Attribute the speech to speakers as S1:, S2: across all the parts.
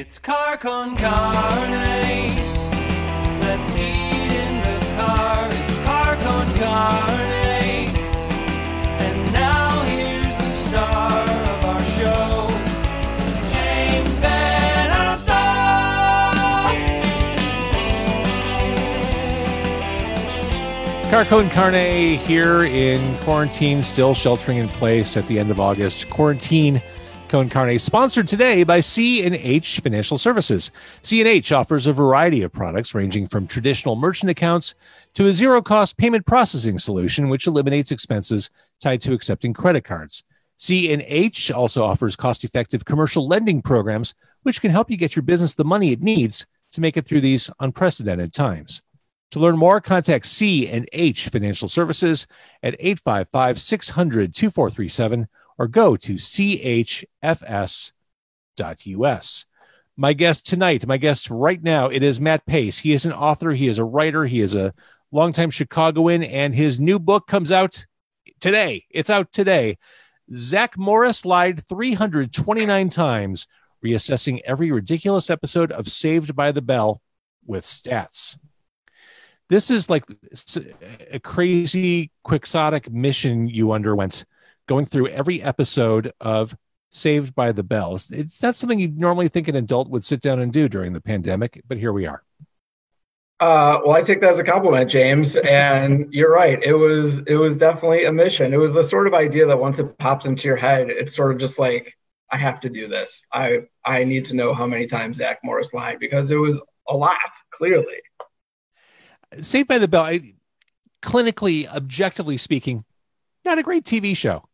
S1: It's car con carne. Let's eat in the car. It's car con carne. And now here's the star of our show, James VanOsdol.
S2: It's Car Con Carne here in quarantine, still sheltering in place at the end of August. Quarantine Cone Carne, sponsored today by C&H Financial Services. C&H offers a variety of products ranging from traditional merchant accounts to a zero-cost payment processing solution which eliminates expenses tied to accepting credit cards. C&H also offers cost-effective commercial lending programs which can help you get your business the money it needs to make it through these unprecedented times. To learn more, contact C and H Financial Services at 855-600-2437 or go to chfs.us. My guest tonight, my guest right now, it is Matt Pace. He is an author, he is a writer, he is a longtime Chicagoan, and his new book comes out today. It's out today. Zack Morris lied 329 times, reassessing every ridiculous episode of Saved by the Bell with stats this is like a crazy quixotic mission you underwent going through every episode of saved by the bell it's, it's not something you'd normally think an adult would sit down and do during the pandemic but here we are
S3: uh, well, I take that as a compliment, James. And you're right. It was it was definitely a mission. It was the sort of idea that once it pops into your head, it's sort of just like I have to do this. I I need to know how many times Zack Morris lied because it was a lot, clearly.
S2: Saved by the Bell, I, clinically, objectively speaking, not a great TV show.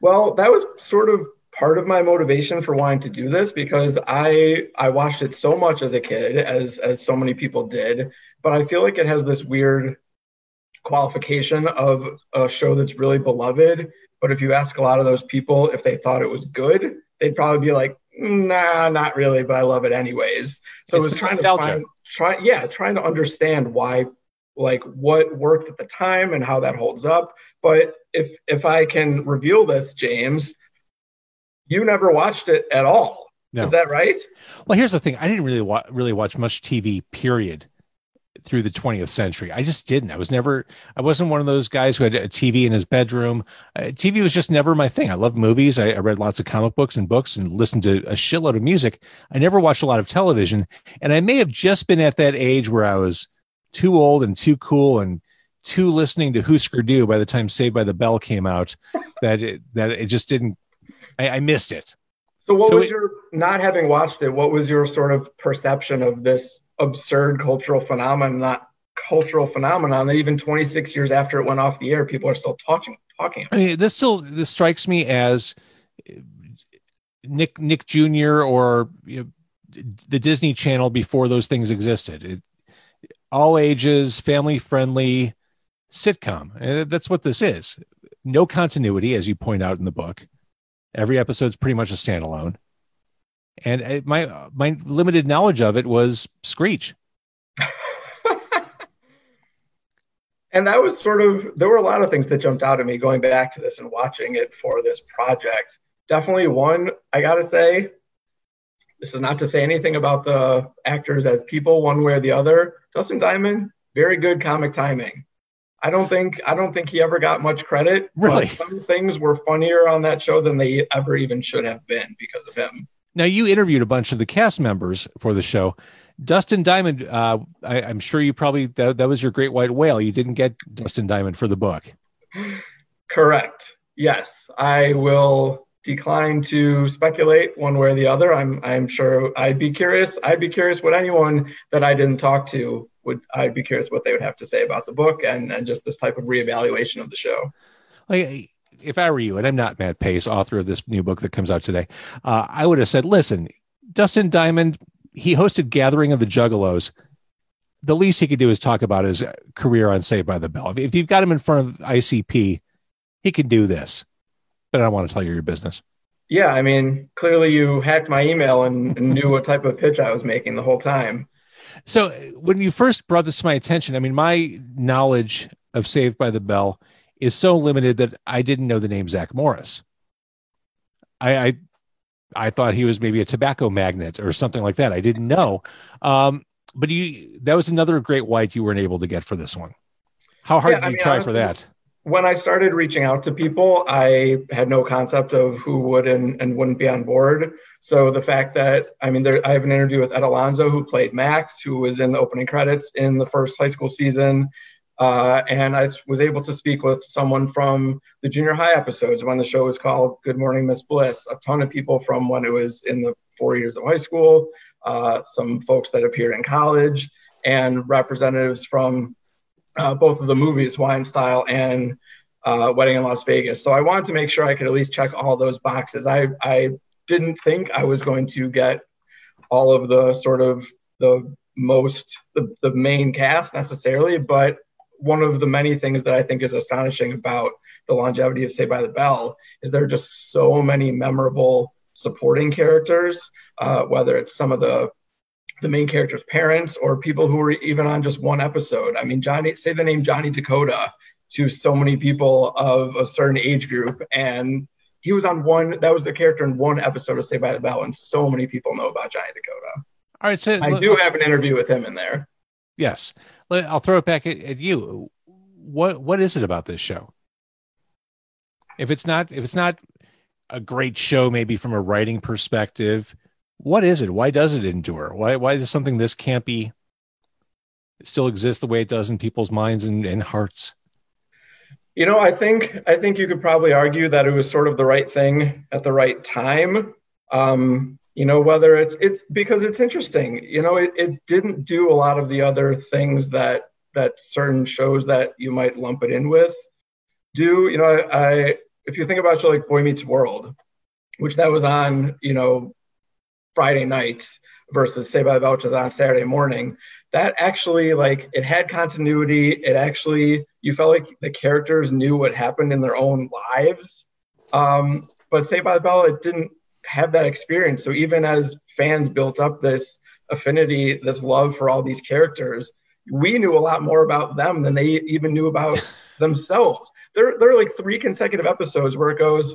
S3: Well, that was sort of part of my motivation for wanting to do this because I I watched it so much as a kid, as as so many people did, but I feel like it has this weird qualification of a show that's really beloved. But if you ask a lot of those people if they thought it was good, they'd probably be like, nah, not really, but I love it anyways. So it's I was trying nostalgia. to find, try, yeah, trying to understand why, like what worked at the time and how that holds up. But if if I can reveal this, James, you never watched it at all. No. Is that right?
S2: Well, here's the thing: I didn't really wa- really watch much TV. Period through the 20th century. I just didn't. I was never, I wasn't one of those guys who had a TV in his bedroom. Uh, TV was just never my thing. I loved movies. I, I, read lots of comic books and books and listened to a shitload of music. I never watched a lot of television. And I may have just been at that age where I was too old and too cool and too listening to Husker Du by the time Saved by the Bell came out that it, that it just didn't, I, I missed it.
S3: So what so was it, your, not having watched it, what was your sort of perception of this absurd cultural phenomenon, not cultural phenomenon that even 26 years after it went off the air, people are still talking talking.
S2: I mean, this still this strikes me as Nick Nick Jr. or you know, the Disney Channel before those things existed. It, all ages, family friendly sitcom. And that's what this is. No continuity, as you point out in the book. Every episode's pretty much a standalone and it, my my limited knowledge of it was Screech.
S3: and that was sort of there were a lot of things that jumped out at me going back to this and watching it for this project. Definitely one I gotta say. This is not to say anything about the actors as people, one way or the other. Dustin Diamond, very good comic timing. I don't think I don't think he ever got much credit.
S2: Really,
S3: some things were funnier on that show than they ever even should have been because of him.
S2: Now, you interviewed a bunch of the cast members for the show. Dustin Diamond, uh, I, am sure you probably that, that was your great white whale. You didn't get Dustin Diamond for the book.
S3: Correct. Yes, I will decline to speculate one way or the other. I'm I'm sure I'd be curious. I'd be curious what anyone that I didn't talk to would. I'd be curious what they would have to say about the book and and just this type of reevaluation of the show.
S2: Like if I were you, and I'm not Matt Pace, author of this new book that comes out today, uh, I would have said, listen, Dustin Diamond, he hosted Gathering of the Juggalos. The least he could do is talk about his career on Saved by the Bell. If you've got him in front of ICP, he can do this. But I don't want to tell you your business.
S3: Yeah, I mean, clearly you hacked my email and, and knew what type of pitch I was making the whole time.
S2: So when you first brought this to my attention, I mean, my knowledge of Saved by the Bell is so limited that I didn't know the name Zack Morris. I, I I thought he was maybe a tobacco magnate or something like that. I didn't know. Um, but you that was another great white you weren't able to get for this one. How hard
S3: Yeah,
S2: did
S3: I
S2: you
S3: mean,
S2: try
S3: honestly,
S2: for that?
S3: When I started reaching out to people, I had no concept of who would and, and wouldn't be on board. So the fact that I mean, there, I have an interview with Ed Alonzo, who played Max, who was in the opening credits in the first high school season, uh, and I was able to speak with someone from the junior high episodes when the show was called Good Morning Miss Bliss. A ton of people from when it was in the four years of high school, uh, some folks that appeared in college, and representatives from uh, both of the movies, Hawaiian Style and uh, Wedding in Las Vegas. So I wanted to make sure I could at least check all those boxes. I, I didn't think I was going to get all of the sort of the most, the, the main cast necessarily, but one of the many things that I think is astonishing about the longevity of Saved by the Bell is there are just so many memorable supporting characters, uh, whether it's some of the the main character's parents or people who were even on just one episode. I mean, Johnny, say the name Johnny Dakota to so many people of a certain age group, and he was on one. That was a character in one episode of Saved by the Bell, and so many people know about Johnny Dakota.
S2: All right, so
S3: I do have an interview with him in there.
S2: Yes, I'll throw it back at, at you. What what is it about this show? If it's not if it's not a great show, maybe from a writing perspective, what is it? Why does it endure? Why why does something this campy still exist the way it does in people's minds and, and hearts?
S3: You know, I think I think you could probably argue that it was sort of the right thing at the right time. Um, you know, whether it's it's because it's interesting. You know, it, it didn't do a lot of the other things that that certain shows that you might lump it in with do. You know, I, I if you think about show like Boy Meets World, which that was on, you know, Friday nights versus Saved by the Bell, which is on Saturday morning, that actually like it had continuity. It actually you felt like the characters knew what happened in their own lives. Um, but Saved by the Bell, it didn't have that experience. So even as fans built up this affinity, this love for all these characters, we knew a lot more about them than they even knew about themselves. There, there are like three consecutive episodes where it goes,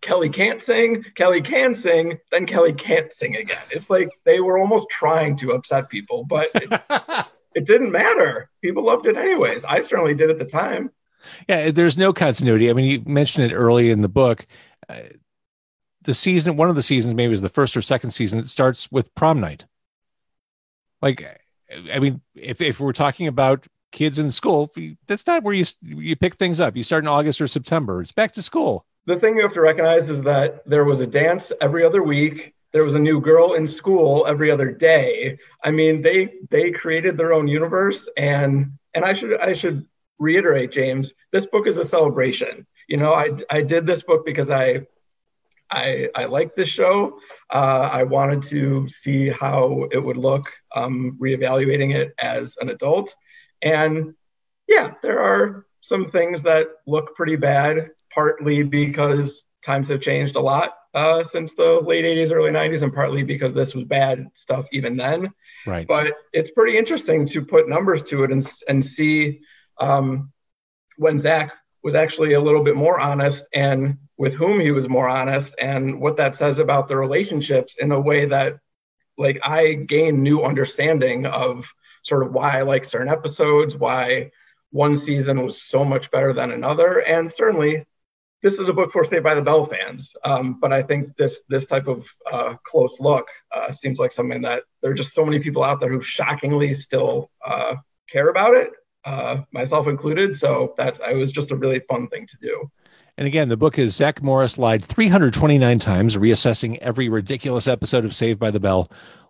S3: Kelly can't sing, Kelly can sing, then Kelly can't sing again. It's like they were almost trying to upset people, but it, it didn't matter. People loved it anyways. I certainly did at the time.
S2: Yeah, there's no continuity. I mean, you mentioned it early in the book. Uh, the season, one of the seasons, maybe was the first or second season, it starts with prom night. Like, I mean, if, if we're talking about kids in school, that's not where you you pick things up. You start in August or September. It's back to school.
S3: The thing you have to recognize is that there was a dance every other week. There was a new girl in school every other day. I mean, they they created their own universe, and and I should I should reiterate, James, this book is a celebration. You know, I I did this book because I I, I like this show. Uh, I wanted to see how it would look um, reevaluating it as an adult. And yeah, there are some things that look pretty bad, partly because times have changed a lot uh, since the late 80s, early 90s, and partly because this was bad stuff even then.
S2: Right.
S3: But it's pretty interesting to put numbers to it and, and see um, when Zack was actually a little bit more honest and with whom he was more honest and what that says about the relationships in a way that like I gain new understanding of sort of why I like certain episodes, why one season was so much better than another. And certainly this is a book for Saved by the Bell fans. Um, but I think this this type of uh, close look uh, seems like something that there are just so many people out there who shockingly still uh, care about it, uh, myself included. So that it was just a really fun thing to do.
S2: And again, the book is Zack Morris lied 329 times, reassessing every ridiculous episode of Saved by the Bell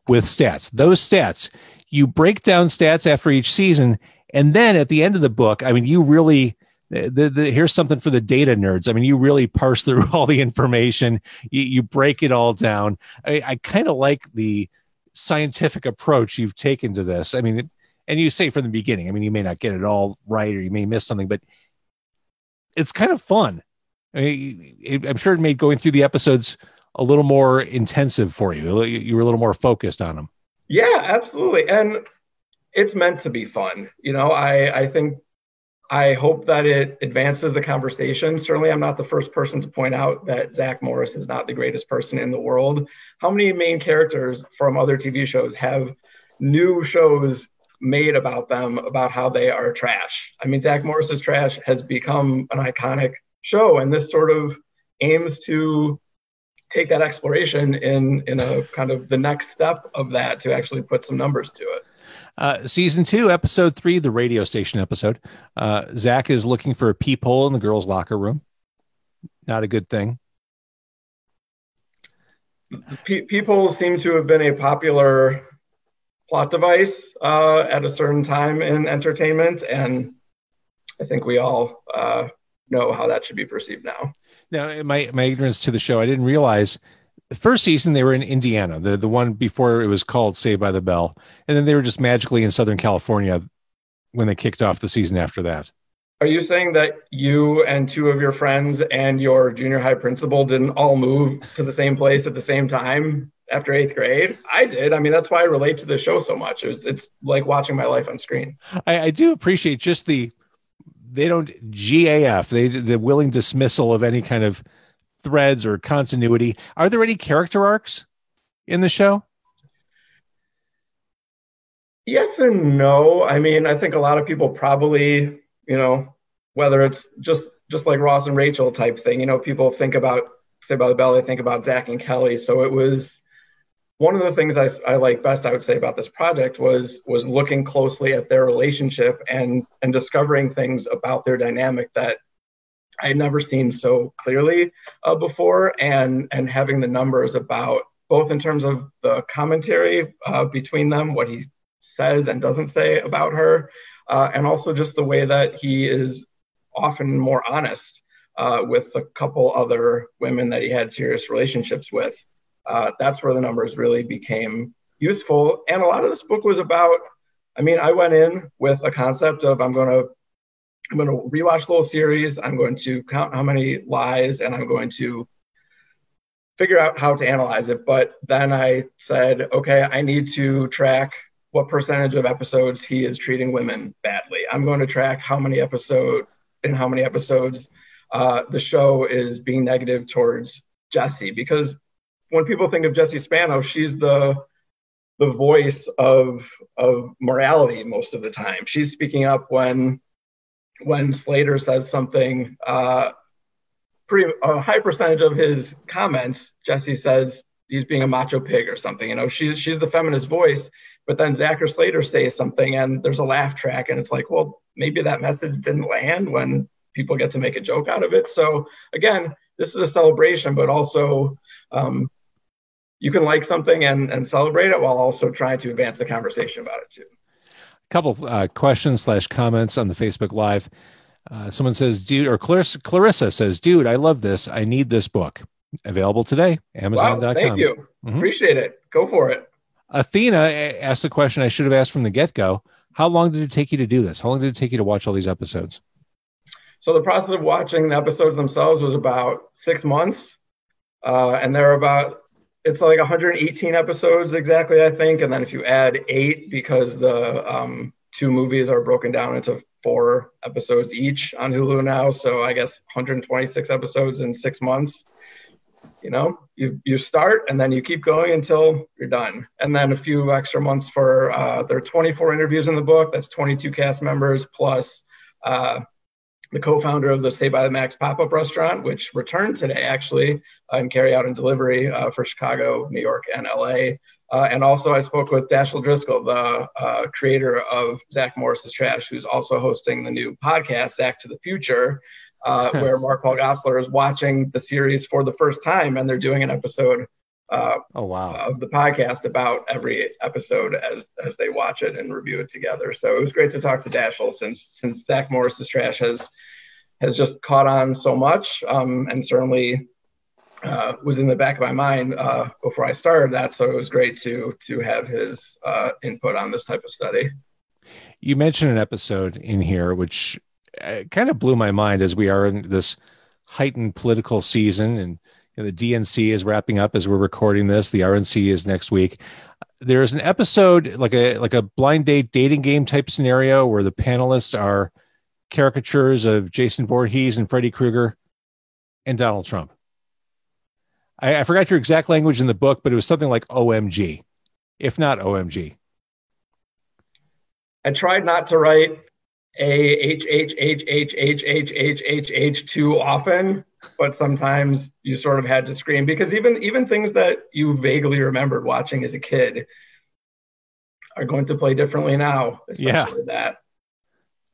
S2: with stats. Those stats, you break down stats after each season. And then at the end of the book, I mean, you really, the, the, here's something for the data nerds. I mean, you really parse through all the information, you, you break it all down. I, I kind of like the scientific approach you've taken to this. I mean, and you say from the beginning, I mean, you may not get it all right or you may miss something, but it's kind of fun. I mean, it, I'm sure it made going through the episodes a little more intensive for you. You were a little more focused on them.
S3: Yeah, absolutely. And it's meant to be fun. You know, I, I think I hope that it advances the conversation. Certainly, I'm not the first person to point out that Zack Morris is not the greatest person in the world. How many main characters from other TV shows have new shows made about them about how they are trash? I mean, Zack Morris Is Trash has become an iconic show, and this sort of aims to take that exploration in in a kind of the next step of that to actually put some numbers to it.
S2: Uh, season two, episode three, the radio station episode. Uh, Zack is looking for a peephole in the girls' locker room. Not a good thing.
S3: Pe- peepholes seem to have been a popular plot device uh, at a certain time in entertainment, and I think we all uh, know how that should be perceived now.
S2: Now, my my ignorance to the show, I didn't realize the first season they were in Indiana, the the one before it was called Saved by the Bell, and then they were just magically in Southern California when they kicked off the season after that.
S3: Are you saying that you and two of your friends and your junior high principal didn't all move to the same place at the same time after eighth grade? I did. I mean, that's why I relate to the show so much. It's it's like watching my life on screen.
S2: I, I do appreciate just the they don't GAF they the willing dismissal of any kind of threads or continuity. Are there any character arcs in the show?
S3: Yes and no. I mean, I think a lot of people probably, you know, whether it's just just like Ross and Rachel type thing, you know, people think about saved by the bell, they think about Zack and Kelly. So it was one of the things I, I like best, I would say about this project was was looking closely at their relationship and and discovering things about their dynamic that I had never seen so clearly uh, before, and and having the numbers about both in terms of the commentary uh, between them, what he says and doesn't say about her, uh, and also just the way that he is often more honest uh, with a couple other women that he had serious relationships with. Uh, that's where the numbers really became useful, and a lot of this book was about. I mean, I went in with a concept of I'm going to I'm going to rewatch the whole series. I'm going to count how many lies and I'm going to figure out how to analyze it. But then I said, okay, I need to track what percentage of episodes he is treating women badly. I'm going to track how many episode in how many episodes uh, the show is being negative towards Jessie because when people think of Jessie Spano, she's the the voice of of morality most of the time. She's speaking up when when Slater says something, uh, pretty a high percentage of his comments, Jessie says he's being a macho pig or something. You know, she's she's the feminist voice, but then Zack or Slater says something, and there's a laugh track, and it's like, well, maybe that message didn't land when people get to make a joke out of it. So again, this is a celebration, but also um, you can like something and, and celebrate it while also trying to advance the conversation about it too
S2: couple uh, questions slash comments on the Facebook Live. Uh, someone says, "Dude," or Clarissa, Clarissa says, "Dude, I love this. I need this book. Available today. Amazon.com."
S3: Wow, thank you. Mm-hmm. Appreciate it. Go for it.
S2: Athena asked the question I should have asked from the get go. How long did it take you to do this? How long did it take you to watch all these episodes?
S3: So the process of watching the episodes themselves was about six months, uh, and they're about it's like 118 episodes exactly, I think. And then if you add eight, because the um, two movies are broken down into four episodes each on Hulu now, so I guess 126 episodes in six months. You know, you you start and then you keep going until you're done, and then a few extra months for uh, there are 24 interviews in the book. That's 22 cast members plus uh, the co-founder of the Saved by the Max pop-up restaurant, which returned today actually and carry out and delivery uh, for Chicago, New York, and LA. Uh, and also, I spoke with Dashiell Driscoll, the uh, creator of Zack Morris Is Trash, who's also hosting the new podcast, Zack to the Future, uh, where Mark Paul Gosselaar is watching the series for the first time, and they're doing an episode uh,
S2: oh wow
S3: of the podcast about every episode as as they watch it and review it together. So it was great to talk to Dashiell since since Zack Morris Is Trash has has just caught on so much um, and certainly uh, was in the back of my mind uh, before I started that. So it was great to to have his uh, input on this type of study.
S2: You mentioned an episode in here which uh, kind of blew my mind as we are in this heightened political season and know, the DNC is wrapping up as we're recording this. The RNC is next week. There's an episode like a like a blind date dating game type scenario where the panelists are caricatures of Jason Voorhees and Freddy Krueger and Donald Trump. I, I forgot your exact language in the book, but it was something like OMG, if not OMG.
S3: I tried not to write a H H H H H H H H H too often, but sometimes you sort of had to scream because even even things that you vaguely remembered watching as a kid are going to play differently now.
S2: Yeah.
S3: That.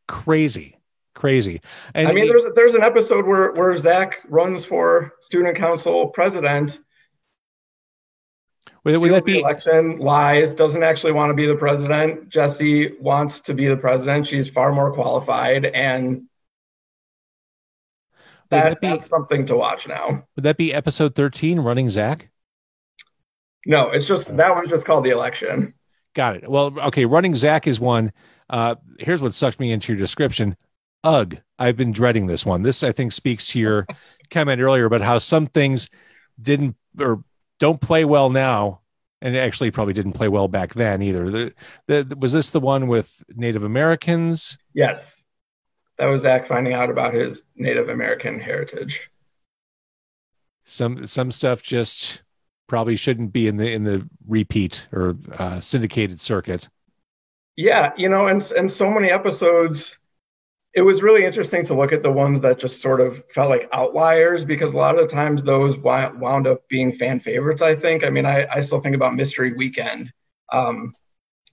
S2: Crazy, crazy. And
S3: I mean,
S2: it-
S3: there's there's an episode where where Zack runs for student council president,
S2: would, would that
S3: the
S2: be
S3: election, lies, doesn't actually want to be the president. Jessie wants to be the president. She's far more qualified, and that,
S2: that be-
S3: that's something to watch now.
S2: would that be episode 13 running Zack?
S3: No, it's just that one's just called the election.
S2: Got it. Well, okay, running Zack is one. Uh, here's what sucked me into your description. Ugh, I've been dreading this one. This I think speaks to your comment earlier about how some things didn't or don't play well now, and it actually probably didn't play well back then either. The, the was this the one with Native Americans?
S3: Yes, that was Zack finding out about his Native American heritage.
S2: Some some stuff just probably shouldn't be in the in the repeat or uh, syndicated circuit.
S3: Yeah, you know, and and so many episodes. It was really interesting to look at the ones that just sort of felt like outliers because a lot of the times those wound up being fan favorites. I think. I mean, I, I still think about Mystery Weekend, um,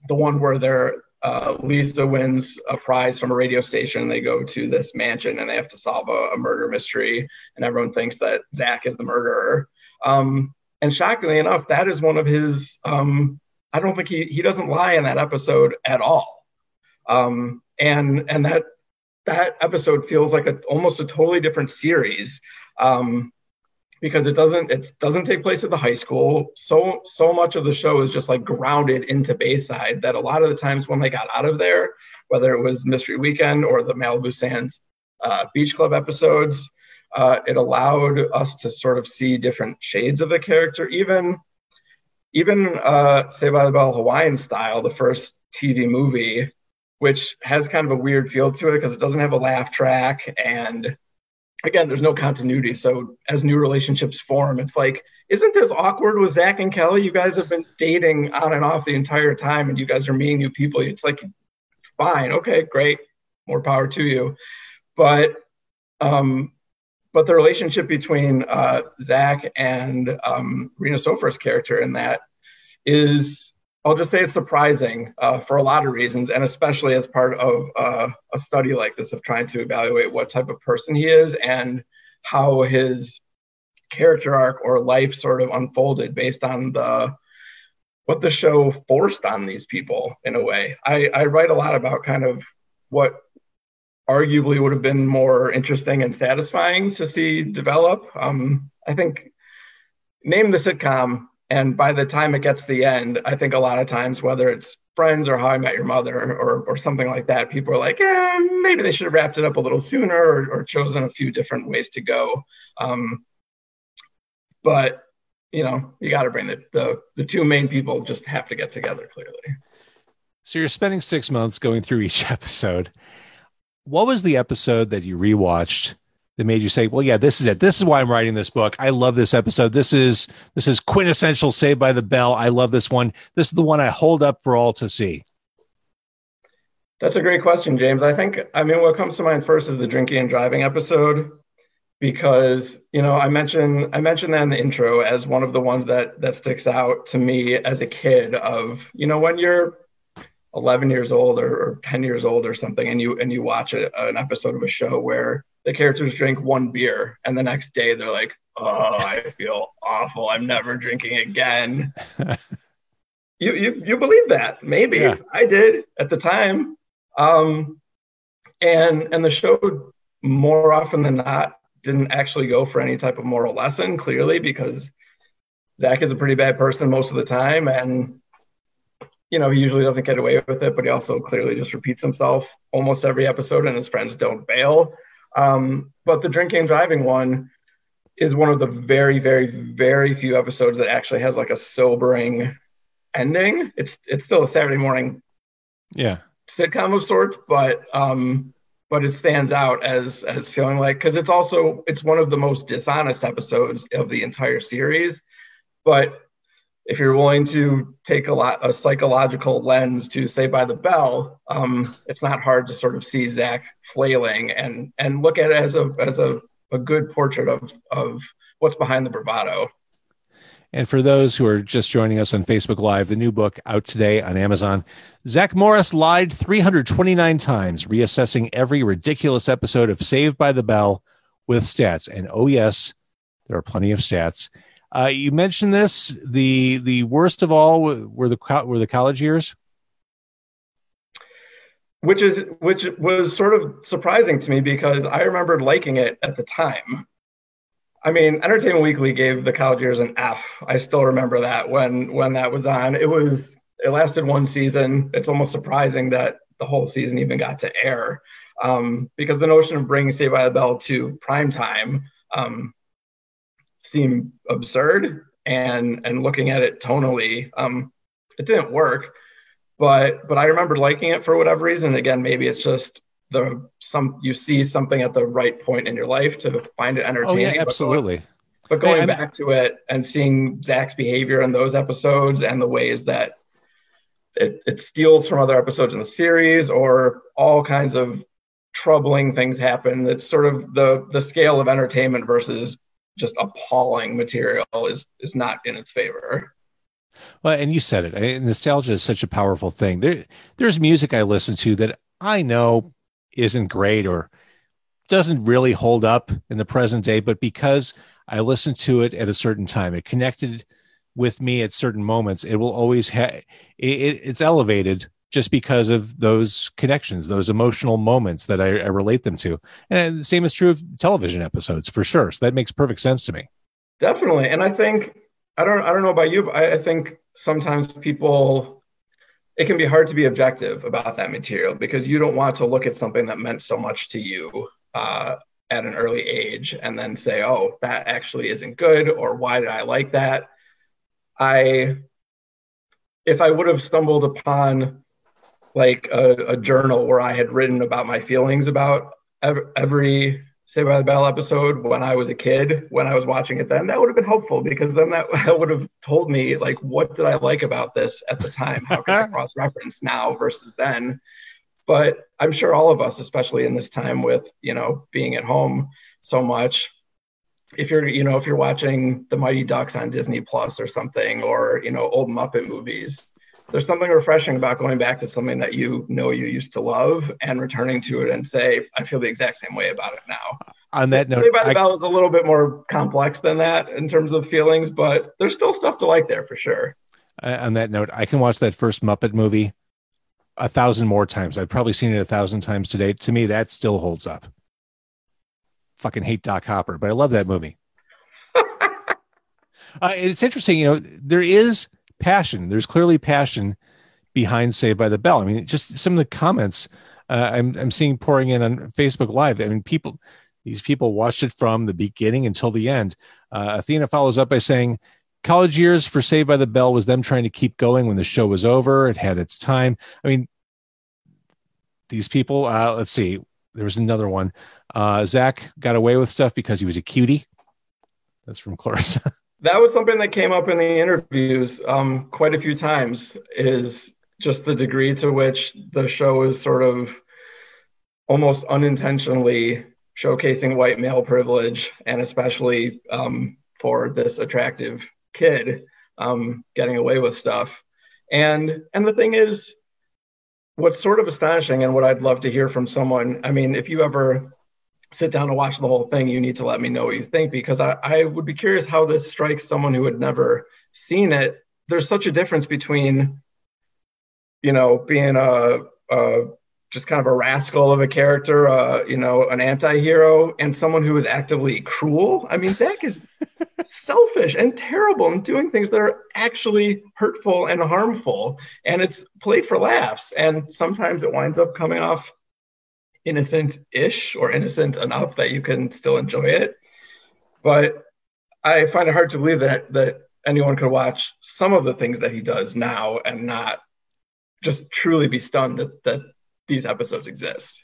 S3: the one where they're uh, Lisa wins a prize from a radio station. They go to this mansion and they have to solve a, a murder mystery, and everyone thinks that Zack is the murderer. Um, and shockingly enough, that is one of his um, I don't think he he doesn't lie in that episode at all. Um, and and that that episode feels like a almost a totally different series um, because it doesn't it doesn't take place at the high school. So so much of the show is just like grounded into Bayside that a lot of the times when they got out of there, whether it was Mystery Weekend or the Malibu Sands uh, Beach Club episodes, uh, it allowed us to sort of see different shades of the character, even even uh, Saved by the Bell Hawaiian style, the first TV movie, which has kind of a weird feel to it because it doesn't have a laugh track. And again, there's no continuity. So as new relationships form, it's like, isn't this awkward with Zack and Kelly? You guys have been dating on and off the entire time and you guys are meeting new people. It's like, it's fine. Okay, great. More power to you. But, um, but the relationship between uh, Zack and um, Rena Sofer's character in that is, I'll just say, it's surprising uh, for a lot of reasons, and especially as part of uh, a study like this of trying to evaluate what type of person he is and how his character arc or life sort of unfolded based on the what the show forced on these people in a way. I, I write a lot about kind of what arguably would have been more interesting and satisfying to see develop. Um, I think name the sitcom, and by the time it gets the end, I think a lot of times, whether it's Friends or How I Met Your Mother or, or something like that, people are like, eh, maybe they should have wrapped it up a little sooner or, or chosen a few different ways to go. Um, but you know, you got to bring the, the the two main people just have to get together clearly.
S2: So you're spending six months going through each episode. What was the episode that you rewatched that made you say, "Well, yeah, this is it. This is why I'm writing this book. I love this episode. This is this is quintessential Saved by the Bell. I love this one. This is the one I hold up for all to see."
S3: That's a great question, James. I think, I mean, what comes to mind first is the drinking and driving episode, because you know I mentioned I mentioned that in the intro as one of the ones that that sticks out to me as a kid. Of you know when you're 11 years old or, or 10 years old or something, and you and you watch a, an episode of a show where the characters drink one beer, and the next day they're like, "Oh, I feel awful. I'm never drinking again." you, you you believe that? Maybe
S2: Yeah.
S3: I did at the time. Um, and and the show more often than not didn't actually go for any type of moral lesson. Clearly, because Zack is a pretty bad person most of the time, and you know he usually doesn't get away with it. But he also clearly just repeats himself almost every episode, and his friends don't bail. Um, but the drinking and driving one is one of the very, very, very few episodes that actually has like a sobering ending. It's it's still a Saturday morning
S2: Yeah.
S3: sitcom of sorts, but um, but it stands out as as feeling like because it's also it's one of the most dishonest episodes of the entire series. But if you're willing to take a lot a psychological lens to saved by the bell, um, it's not hard to sort of see Zack flailing and and look at it as a as a, a good portrait of of what's behind the bravado.
S2: And for those who are just joining us on Facebook Live, the new book out today on Amazon. Zack Morris lied 329 times, reassessing every ridiculous episode of Saved by the Bell with stats. And oh, yes, there are plenty of stats. Uh, you mentioned this. The the worst of all were the were the college years,
S3: which is which was sort of surprising to me because I remembered liking it at the time. I mean, Entertainment Weekly gave the college years an F. I still remember that when when that was on. It was it lasted one season. It's almost surprising that the whole season even got to air, um, because the notion of bringing Saved by the Bell to prime time um, seemed absurd, and and looking at it tonally, um, it didn't work. But but I remember liking it for whatever reason. Again, maybe it's just the some you see something at the right point in your life to find it entertaining.
S2: Oh yeah, absolutely.
S3: But going, but going back to it and seeing Zack's behavior in those episodes and the ways that it, it steals from other episodes in the series or all kinds of troubling things happen. It's sort of the the scale of entertainment versus just appalling material is is not in its favor.
S2: Well, and you said it. Nostalgia is such a powerful thing. There, there's music I listen to that I know isn't great or doesn't really hold up in the present day, but because I listened to it at a certain time, it connected with me at certain moments. It will always have it, it's elevated just because of those connections, those emotional moments that I, I relate them to. And the same is true of television episodes for sure. So that makes perfect sense to me.
S3: Definitely, and I think I don't I don't know about you, but I, I think sometimes people it can be hard to be objective about that material because you don't want to look at something that meant so much to you uh, at an early age and then say, oh, that actually isn't good, or why did I like that? I, if I would have stumbled upon like a, a journal where I had written about my feelings about every, every Saved by the Bell episode when I was a kid, when I was watching it then, that would have been helpful because then that, that would have told me like what did I like about this at the time? How can I cross reference now versus then? But I'm sure all of us, especially in this time with you know being at home so much, if you're you know if you're watching the Mighty Ducks on Disney Plus or something, or you know old Muppet movies, there's something refreshing about going back to something that you know you used to love and returning to it and say, I feel the exact same way about it now.
S2: On that note,
S3: Saved by the I, Bell is a little bit more complex than that in terms of feelings, but there's still stuff to like there for sure.
S2: Uh, on that note, I can watch that first Muppet movie a thousand more times. I've probably seen it a thousand times today. To me, that still holds up. Fucking hate Doc Hopper, but I love that movie. uh, it's interesting, you know, there is passion. There's clearly passion behind Saved by the Bell. I mean, just some of the comments uh, I'm I'm seeing pouring in on Facebook Live. I mean, people, these people watched it from the beginning until the end. Uh, Athena follows up by saying, "College years for Saved by the Bell was them trying to keep going when the show was over. It had its time. I mean, these people. Uh, let's see. There was another one. Uh, Zack got away with stuff because he was a cutie. That's from Clarissa.
S3: that was something that came up in the interviews um, quite a few times is just the degree to which the show is sort of almost unintentionally showcasing white male privilege and especially um, for this attractive kid um, getting away with stuff. And and the thing is what's sort of astonishing and what i'd love to hear from someone i mean if you ever sit down and watch the whole thing, you need to let me know what you think because I, I would be curious how this strikes someone who had never seen it. There's such a difference between, you know, being a, a just kind of a rascal of a character, uh, you know, an anti-hero, and someone who is actively cruel. I mean, Zack is selfish and terrible and doing things that are actually hurtful and harmful, and it's played for laughs. And sometimes it winds up coming off innocent-ish or innocent enough that you can still enjoy it. But I find it hard to believe that that anyone could watch some of the things that he does now and not just truly be stunned that that these episodes exist.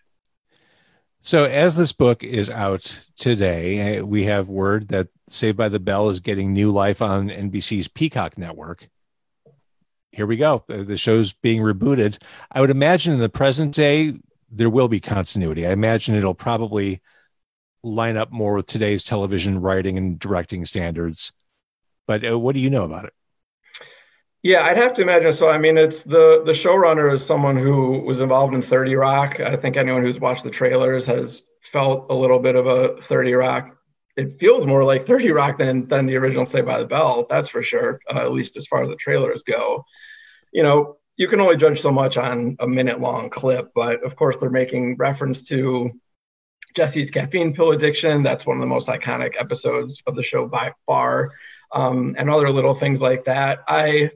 S2: So, as this book is out today, uh, we have word that Saved by the Bell is getting new life on NBC's Peacock network. Here we go. The show's being rebooted. I would imagine in the present day, there will be continuity. I imagine it'll probably line up more with today's television writing and directing standards. But uh, what do you know about it?
S3: Yeah, I'd have to imagine. So, I mean, it's the the showrunner is someone who was involved in 30 Rock. I think anyone who's watched the trailers has felt a little bit of a 30 Rock. It feels more like 30 Rock than than the original Saved by the Bell. That's for sure. Uh, at least as far as the trailers go. You know, you can only judge so much on a minute long clip, but of course they're making reference to Jessie's caffeine pill addiction. That's one of the most iconic episodes of the show by far, um, and other little things like that. I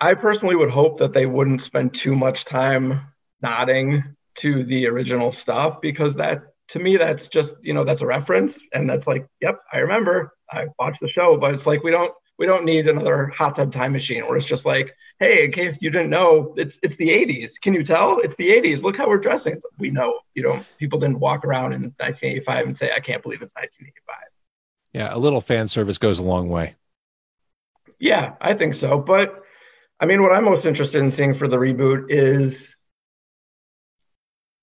S3: I personally would hope that they wouldn't spend too much time nodding to the original stuff because that to me that's just you know that's a reference and that's like yep I remember I watched the show but it's like we don't we don't need another hot tub time machine. Where it's just like hey in case you didn't know it's it's the 80s can you tell? It's the 80s look how we're dressing. It's like, we know you know people didn't walk around in 1985 and say I can't believe it's 1985
S2: Yeah, a little fan service goes a long way.
S3: Yeah, I think so. But I mean, what I'm most interested in seeing for the reboot is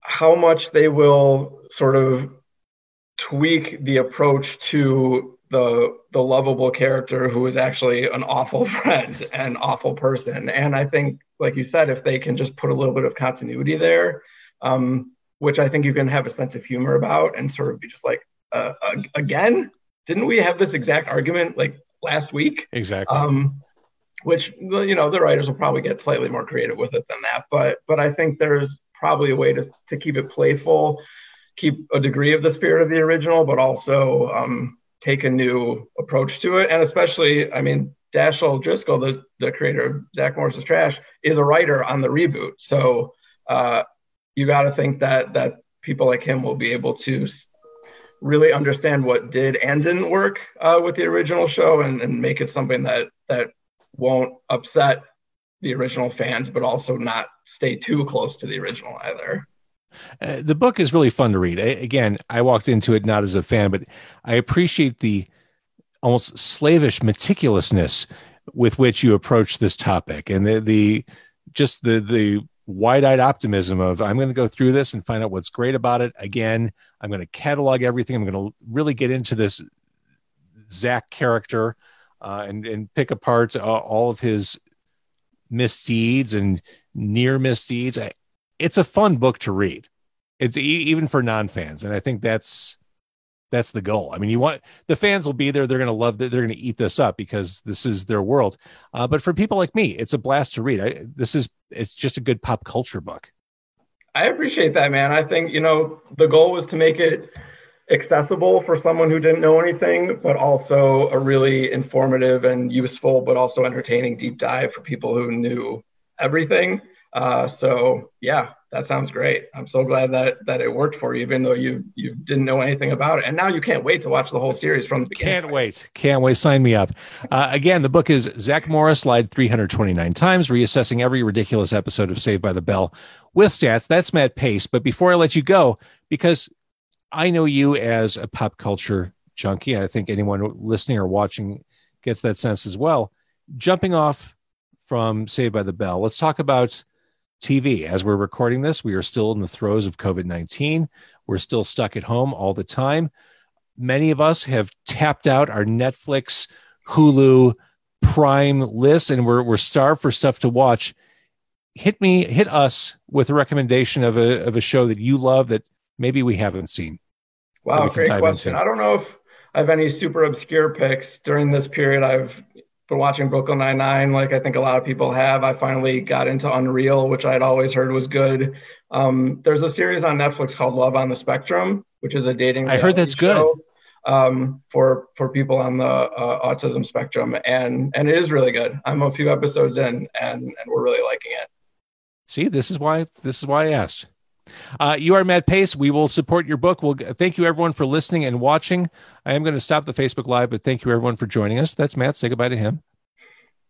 S3: how much they will sort of tweak the approach to the the lovable character who is actually an awful friend and awful person. And I think, like you said, if they can just put a little bit of continuity there, um, which I think you can have a sense of humor about and sort of be just like, uh, ag- again, didn't we have this exact argument like last week?
S2: Exactly.
S3: um, which you know the writers will probably get slightly more creative with it than that but but i think there's probably a way to, to keep it playful keep a degree of the spirit of the original but also um, take a new approach to it and especially i mean Dashiell Driscoll, the, the creator of Zack Morris Is Trash, is a writer on the reboot. So uh, you got to think that that people like him will be able to really understand what did and didn't work uh, with the original show and, and make it something that that won't upset the original fans, but also not stay too close to the original either.
S2: Uh, the book is really fun to read. I, again, I walked into it not as a fan, but I appreciate the almost slavish meticulousness with which you approach this topic and the the just the the wide-eyed optimism of I'm going to go through this and find out what's great about it. Again, I'm going to catalog everything. I'm going to really get into this Zack character uh, and and pick apart uh, all of his misdeeds and near misdeeds. I, it's a fun book to read. It's even for non-fans, and I think that's that's the goal. I mean, you want the fans will be there; they're going to love that. They're going to eat this up because this is their world. Uh, but for people like me, it's a blast to read. I, this is it's just a good pop culture book.
S3: I appreciate that, man. I think, you know, the goal was to make it accessible for someone who didn't know anything, but also a really informative and useful, but also entertaining deep dive for people who knew everything. Uh, so yeah, that sounds great. I'm so glad that that it worked for you, even though you you didn't know anything about it, and now you can't wait to watch the whole series from the beginning.
S2: Can't wait. Can't wait. Sign me up. Uh, again, the book is Zack Morris lied 329 times, reassessing every ridiculous episode of Saved by the Bell with stats. That's Matt Pace. But before I let you go, because I know you as a pop culture junkie, I think anyone listening or watching gets that sense as well. Jumping off from Saved by the Bell, let's talk about TV. As we're recording this, we are still in the throes of COVID 19. We're still stuck at home all the time. Many of us have tapped out our Netflix, Hulu, Prime list, and we're, we're starved for stuff to watch. Hit me, hit us with a recommendation of a, of a show that you love that maybe we haven't seen.
S3: Wow, great question.
S2: into.
S3: I don't know if I have any super obscure picks during this period. I've been watching Brooklyn Nine Nine, like I think a lot of people have. I finally got into Unreal, which I'd always heard was good. Um, there's a series on Netflix called Love on the Spectrum, which is a dating.
S2: I heard that's
S3: reality
S2: good.
S3: show, Um, for for people on the uh, autism spectrum, and and it is really good. I'm a few episodes in, and and we're really liking it.
S2: See, this is why this is why I asked. Uh, you are Matt Pace. We will support your book. We'll thank you everyone for listening and watching. I am going to stop the Facebook Live, but thank you everyone for joining us. That's Matt. Say goodbye to him.